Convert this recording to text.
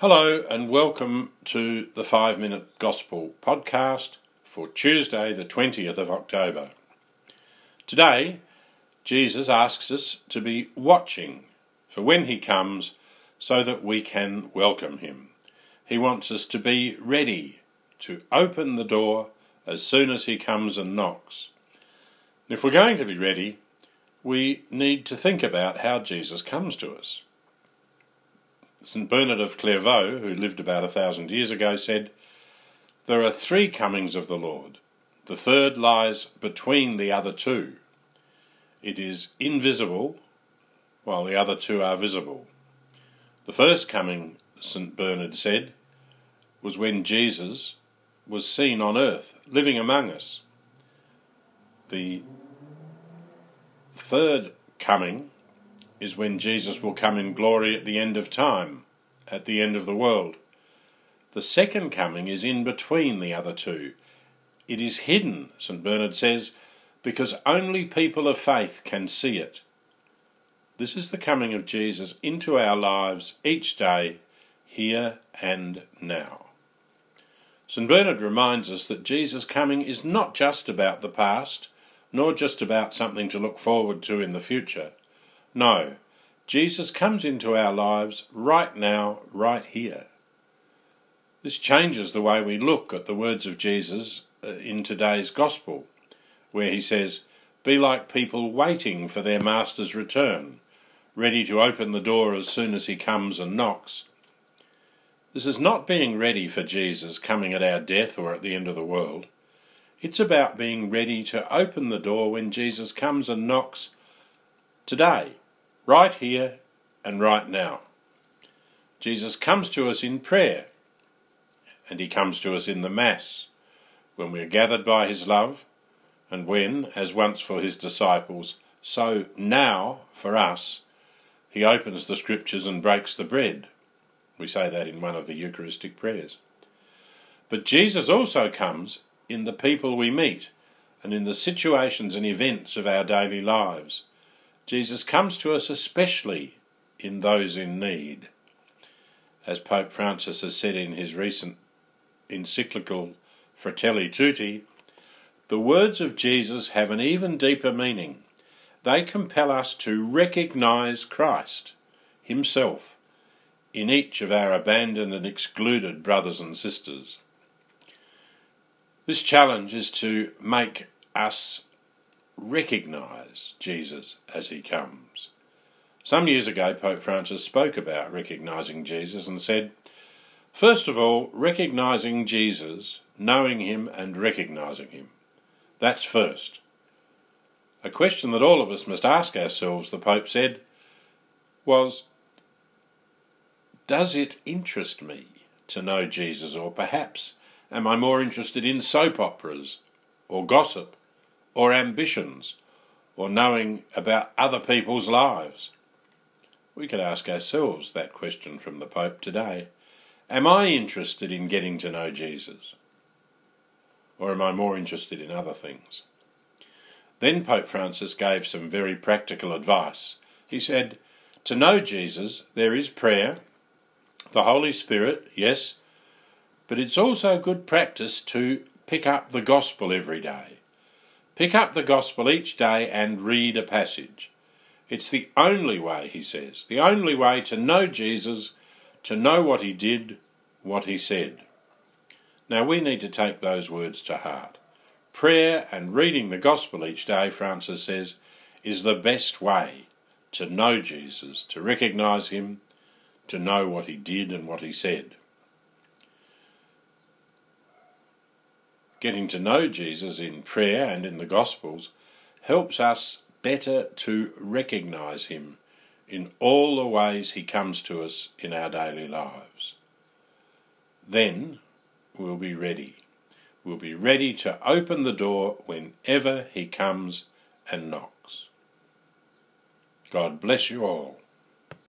Hello, and welcome to the Five Minute Gospel podcast for Tuesday, the 20th of October. Today, Jesus asks us to be watching for when he comes so that we can welcome him. He wants us to be ready to open the door as soon as he comes and knocks. if we're going to be ready, we need to think about how Jesus comes to us. St. Bernard of Clairvaux, who lived about a thousand years ago, said, There are three comings of the Lord. The third lies between the other two. It is invisible, while the other two are visible. The first coming, St. Bernard said, was when Jesus was seen on earth, living among us. The third coming is when Jesus will come in glory at the end of time, at the end of the world. The second coming is in between the other two. It is hidden, St. Bernard says, because only people of faith can see it. This is the coming of Jesus into our lives each day, here and now. St. Bernard reminds us that Jesus' coming is not just about the past, nor just about something to look forward to in the future. No, Jesus comes into our lives right now, right here. This changes the way we look at the words of Jesus uh, in today's Gospel, where he says, Be like people waiting for their Master's return, ready to open the door as soon as he comes and knocks. This is not being ready for Jesus coming at our death or at the end of the world. It's about being ready to open the door when Jesus comes and knocks today right here and right now. Jesus comes to us in prayer, and he comes to us in the Mass, when we are gathered by his love, and when, as once for his disciples, so now for us, he opens the Scriptures and breaks the bread. We say that in one of the Eucharistic prayers. But Jesus also comes in the people we meet and in the situations and events of our daily lives Jesus comes to us especially in those in need. As Pope Francis has said in his recent encyclical Fratelli Tutti, the words of Jesus have an even deeper meaning. They compel us to recognize Christ Himself in each of our abandoned and excluded brothers and sisters. This challenge is to make us recognize Jesus as he comes. Some years ago, Pope Francis spoke about recognizing Jesus and said, First of all, recognizing Jesus, knowing him and recognizing him. That's first. A question that all of us must ask ourselves, the Pope said, was Does it interest me to know Jesus, or perhaps am I more interested in soap operas or gossip or ambitions or knowing about other people's lives? We could ask ourselves that question from the Pope today. Am I interested in getting to know Jesus? Or am I more interested in other things? Then Pope Francis gave some very practical advice. He said, To know Jesus, there is prayer, the Holy Spirit, yes, but it's also good practice to pick up the gospel every day Pick up the Gospel each day and read a passage. It's the only way, he says, the only way to know Jesus, to know what he did, what he said. Now we need to take those words to heart. Prayer and reading the Gospel each day, Francis says, is the best way to know Jesus, to recognise him, to know what he did and what he said. Getting to know Jesus in prayer and in the Gospels helps us better to recognize him in all the ways he comes to us in our daily lives. Then we'll be ready. We'll be ready to open the door whenever he comes and knocks. God bless you all.